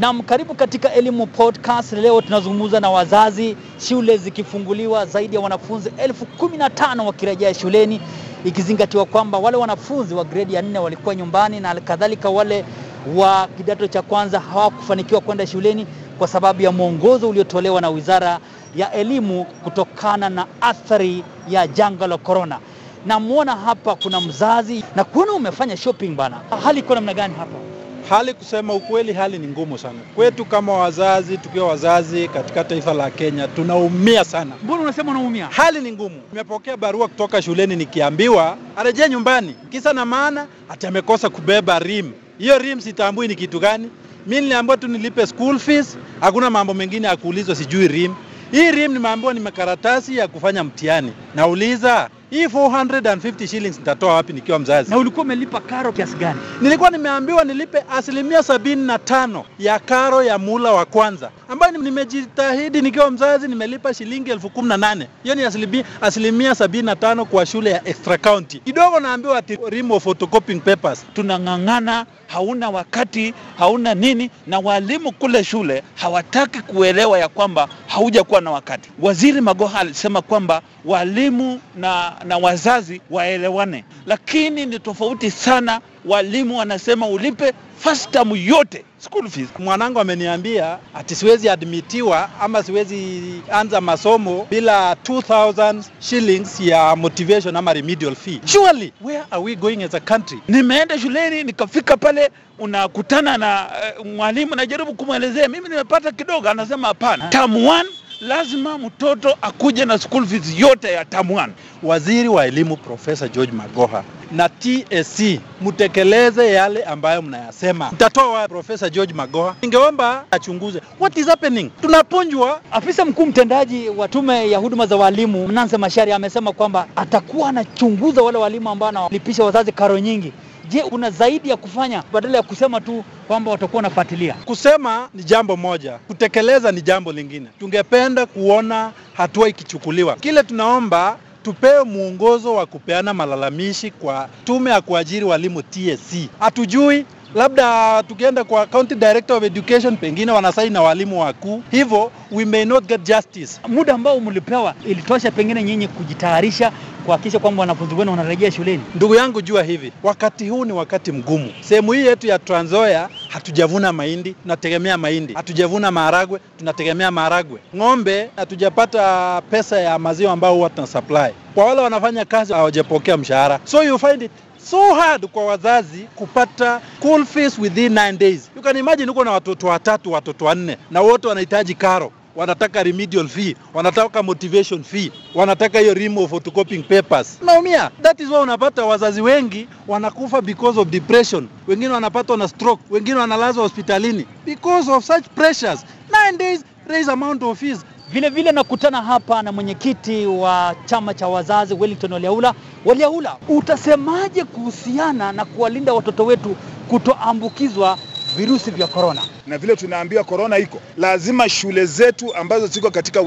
Naam, karibu katika Elimu Podcast. Leo tunazungumza na wazazi, shule zikifunguliwa, zaidi ya wanafunzi elfu kumi na tano wakirejea shuleni, ikizingatiwa kwamba wale wanafunzi wa gredi ya nne walikuwa nyumbani na kadhalika wale wa kidato cha kwanza hawakufanikiwa kwenda shuleni kwa sababu ya mwongozo uliotolewa na Wizara ya Elimu kutokana na athari ya janga la korona. Namwona hapa kuna mzazi na kuona umefanya shopping bana, hali iko namna gani hapa? Hali kusema ukweli, hali ni ngumu sana kwetu kama wazazi, tukiwa wazazi katika taifa la Kenya tunaumia sana. Mbona unasema unaumia? Hali ni ngumu. Nimepokea barua kutoka shuleni nikiambiwa arejee nyumbani, kisa na maana ati amekosa kubeba rim. Hiyo rim sitambui ni kitu gani. Mi niliambiwa tu nilipe school fees, hakuna mambo mengine ya kuulizwa, sijui rim. Hii rim nimeambiwa ni makaratasi ya kufanya mtihani. Nauliza, hii 450 shillings nitatoa wapi nikiwa mzazi? Na ulikuwa umelipa karo kiasi gani? Nilikuwa nimeambiwa nilipe asilimia sabini na tano ya karo ya mula wa kwanza, ambayo nimejitahidi nikiwa mzazi, nimelipa shilingi elfu kumi na nane. Hiyo ni asilimia, asilimia sabini na tano kwa shule ya extra county. Kidogo naambiwa ati ream photocopying papers. tunang'ang'ana, hauna wakati, hauna nini, na walimu kule shule hawataki kuelewa ya kwamba haujakuwa na wakati. Waziri Magoha alisema kwamba walimu na, na wazazi waelewane, lakini ni tofauti sana. Walimu wanasema ulipe first term yote school fees. Mwanangu ameniambia ati siwezi admitiwa ama siwezi anza masomo bila 2000 shillings ya motivation ama remedial fee. Surely, where are we going as a country? Nimeenda shuleni nikafika pale, unakutana na uh, mwalimu, najaribu kumwelezea mimi nimepata kidogo, anasema hapana, term 1 lazima mtoto akuje na school fees yote ya term 1. Waziri wa elimu Profesa George Magoha na TSC mtekeleze yale ambayo mnayasema. Mtatoa wa Profesa George Magoha, ningeomba achunguze what is happening. Tunaponjwa. Afisa mkuu mtendaji wa tume ya huduma za walimu Mnanse Mashari amesema kwamba atakuwa anachunguza wale walimu ambao wanalipisha wazazi karo nyingi. Je, kuna zaidi ya kufanya badala ya kusema tu kwamba watakuwa wanafuatilia? Kusema ni jambo moja, kutekeleza ni jambo lingine. Tungependa kuona hatua ikichukuliwa. Kile tunaomba tupewe mwongozo wa kupeana malalamishi kwa tume ya kuajiri walimu TSC. Hatujui labda tukienda kwa county director of education pengine wanasaini na walimu wakuu, hivyo we may not get justice. Muda ambao mlipewa ilitosha pengine nyinyi kujitayarisha kuhakikisha kwamba wanafunzi wenu wanarejea shuleni? Ndugu yangu, jua hivi, wakati huu ni wakati mgumu. Sehemu hii yetu ya Trans Nzoia hatujavuna mahindi, tunategemea mahindi. Hatujavuna maharagwe, tunategemea maharagwe. Ng'ombe hatujapata pesa ya maziwa ambayo huwa tuna supply. Kwa wale wanafanya kazi hawajapokea mshahara, so you find it so hard kwa wazazi kupata school fees within 9 days. You can imagine uko na watoto watatu, watoto wanne, na wote wanahitaji karo wanataka remedial fee, wanataka motivation fee, wanataka hiyo ream photocopying papers. Naumia. That is why unapata wazazi wengi wanakufa because of depression, wengine wanapatwa na stroke, wengine wanalazwa hospitalini because of such pressures. Nine days raise amount of fees. Vile vile nakutana hapa na mwenyekiti wa chama cha wazazi Wellington Waliaula. Waliaula, utasemaje kuhusiana na kuwalinda watoto wetu kutoambukizwa virusi vya korona? Na vile tunaambiwa korona iko, lazima shule zetu ambazo ziko katika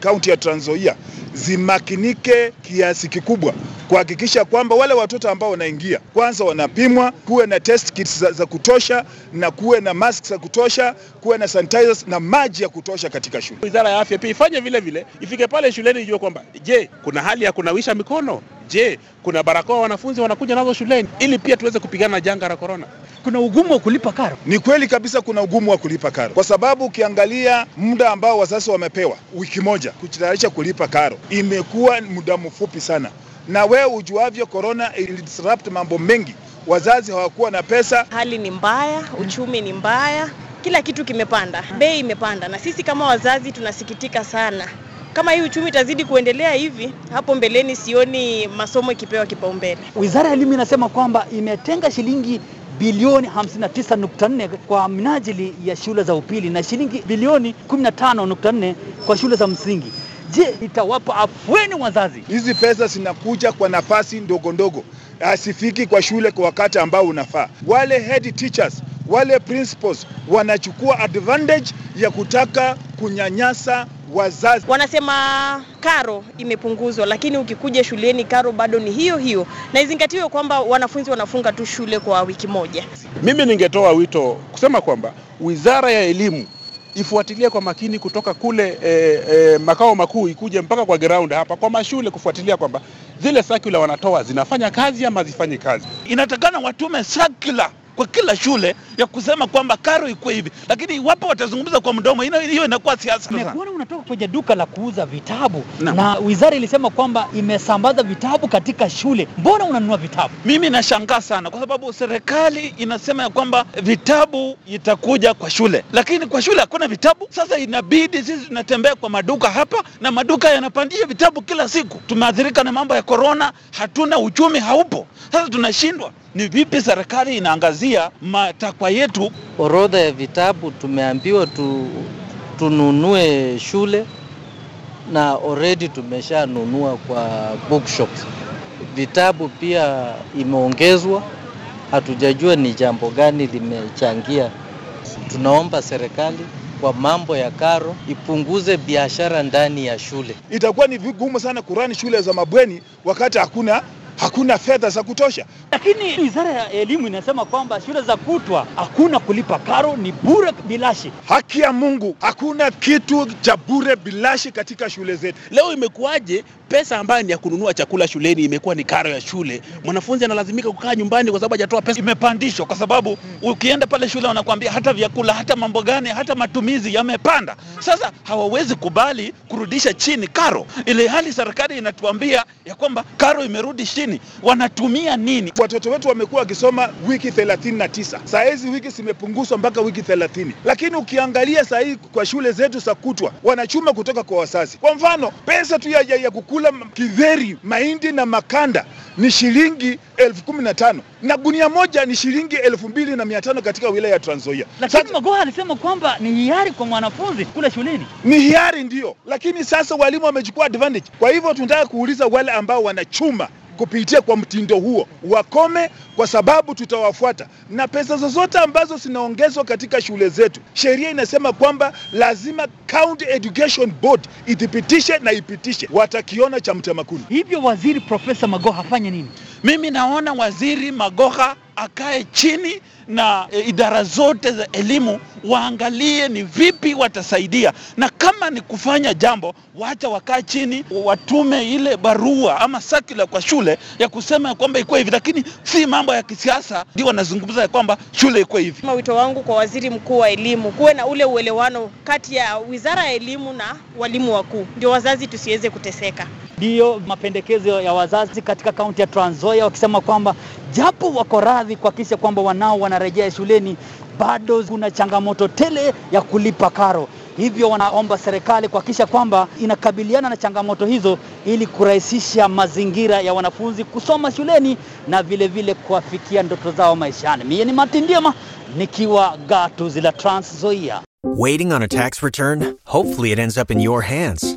kaunti ya Trans Nzoia zimakinike kiasi kikubwa kuhakikisha kwamba wale watoto ambao wanaingia kwanza wanapimwa, kuwe na test kits za, za kutosha na kuwe na masks za kutosha, kuwe na sanitizers na maji ya kutosha katika shule. Wizara ya afya pia ifanye vile vile, ifike pale shuleni ijue kwamba je, kuna hali ya kunawisha mikono? Je, kuna barakoa wanafunzi wanakuja nazo shuleni, ili pia tuweze kupigana na janga la korona. Kuna ugumu wa kulipa karo. Ni kweli kabisa kuna ugumu wa kulipa karo, kwa sababu ukiangalia muda ambao wazazi wamepewa wiki moja kujitayarisha kulipa karo, imekuwa muda mfupi sana, na wewe ujuavyo, korona ilidisrupt mambo mengi. Wazazi hawakuwa na pesa. Hali ni mbaya, uchumi ni mbaya, kila kitu kimepanda, bei imepanda, na sisi kama wazazi tunasikitika sana. Kama hii uchumi itazidi kuendelea hivi, hapo mbeleni sioni masomo ikipewa kipaumbele. Wizara ya Elimu inasema kwamba imetenga shilingi bilioni 59.4 kwa minajili ya shule za upili na shilingi bilioni 15.4 kwa shule za msingi. Je, itawapa afueni wazazi? Hizi pesa zinakuja kwa nafasi ndogo ndogo, asifiki kwa shule kwa wakati ambao unafaa. Wale head teachers, wale principals wanachukua advantage ya kutaka kunyanyasa wazazi. Wanasema karo imepunguzwa, lakini ukikuja shuleni karo bado ni hiyo hiyo, na izingatiwe kwamba wanafunzi wanafunga tu shule kwa wiki moja. Mimi ningetoa wito kusema kwamba Wizara ya Elimu ifuatilie kwa makini kutoka kule eh, eh, makao makuu ikuje mpaka kwa ground hapa kwa mashule kufuatilia kwamba zile circular wanatoa zinafanya kazi ama zifanyi kazi. Inatakana watume circular kwa kila shule ya kusema kwamba karo ikuwe hivi, lakini iwapo watazungumza kwa mdomo, hiyo inakuwa siasa. Nimekuona unatoka kwenye duka la kuuza vitabu na, na wizara ilisema kwamba imesambaza vitabu katika shule. Mbona unanunua vitabu? Mimi nashangaa sana kwa sababu serikali inasema ya kwamba vitabu itakuja kwa shule, lakini kwa shule hakuna vitabu. Sasa inabidi sisi tunatembea kwa maduka hapa, na maduka yanapandisha vitabu kila siku. Tumeathirika na mambo ya korona, hatuna uchumi, haupo. Sasa tunashindwa. Ni vipi serikali inaangazia matakwa yetu? Orodha ya vitabu tumeambiwa tu, tununue shule na already tumeshanunua kwa bookshops. Vitabu pia imeongezwa, hatujajua ni jambo gani limechangia. Tunaomba serikali kwa mambo ya karo ipunguze biashara ndani ya shule. Itakuwa ni vigumu sana kurani shule za mabweni wakati hakuna hakuna fedha za kutosha. Lakini wizara ya elimu inasema kwamba shule za kutwa hakuna kulipa karo, ni bure bilashi. Haki ya Mungu, hakuna kitu cha bure bilashi katika shule zetu. Leo imekuwaje pesa ambayo ni ya kununua chakula shuleni imekuwa ni karo ya shule? Mwanafunzi analazimika kukaa nyumbani kwa sababu hajatoa pesa. imepandishwa kwa sababu ukienda pale shule wanakuambia hata vyakula hata mambo gani hata matumizi yamepanda. Sasa hawawezi kubali kurudisha chini karo, ili hali serikali inatuambia ya kwamba karo imerudi chini. Wanatumia nini? Watoto wetu wamekuwa wakisoma wiki 39. Saa hizi wiki zimepunguzwa mpaka wiki 30. Lakini ukiangalia saa hii kwa shule zetu za kutwa wanachuma kutoka kwa wazazi. Kwa mfano, pesa tu ya, ya, ya kukula kidheri, mahindi na makanda ni shilingi elfu kumi na tano na gunia moja ni shilingi elfu mbili na mia tano katika wilaya ya Trans Nzoia. Lakini Magoha alisema kwamba ni hiari kwa mwanafunzi kule shuleni. ni hiari ndio, lakini sasa walimu wamechukua advantage. Kwa hivyo tunataka kuuliza wale ambao wanachuma kupitia kwa mtindo huo wakome, kwa sababu tutawafuata. Na pesa zozote ambazo zinaongezwa katika shule zetu, sheria inasema kwamba lazima County Education Board ithibitishe na ipitishe, watakiona cha mtemakuni. Hivyo waziri Profesa Magoha afanye nini? Mimi naona waziri Magoha akae chini na e, idara zote za elimu waangalie ni vipi watasaidia, na kama ni kufanya jambo, wacha wakae chini, watume ile barua ama sakula kwa shule ya kusema ya kwamba ikuwe hivi, lakini si mambo ya kisiasa ndio wanazungumza ya kwamba shule ikuwe hivi. Wito wangu kwa waziri mkuu wa elimu, kuwe na ule uelewano kati ya wizara ya elimu na walimu wakuu, ndio wazazi tusiweze kuteseka. Ndiyo mapendekezo ya wazazi katika kaunti ya Trans Nzoia wakisema kwamba japo wako radhi kuhakikisha kwamba wanao wanarejea shuleni, bado kuna changamoto tele ya kulipa karo. Hivyo wanaomba serikali kuhakikisha kwamba inakabiliana na changamoto hizo ili kurahisisha mazingira ya wanafunzi kusoma shuleni na vile vile kuwafikia ndoto zao maishani. Mie ni Martin Diema nikiwa gatuzi la Trans Nzoia. Waiting on a tax return? Hopefully, it ends up in your hands.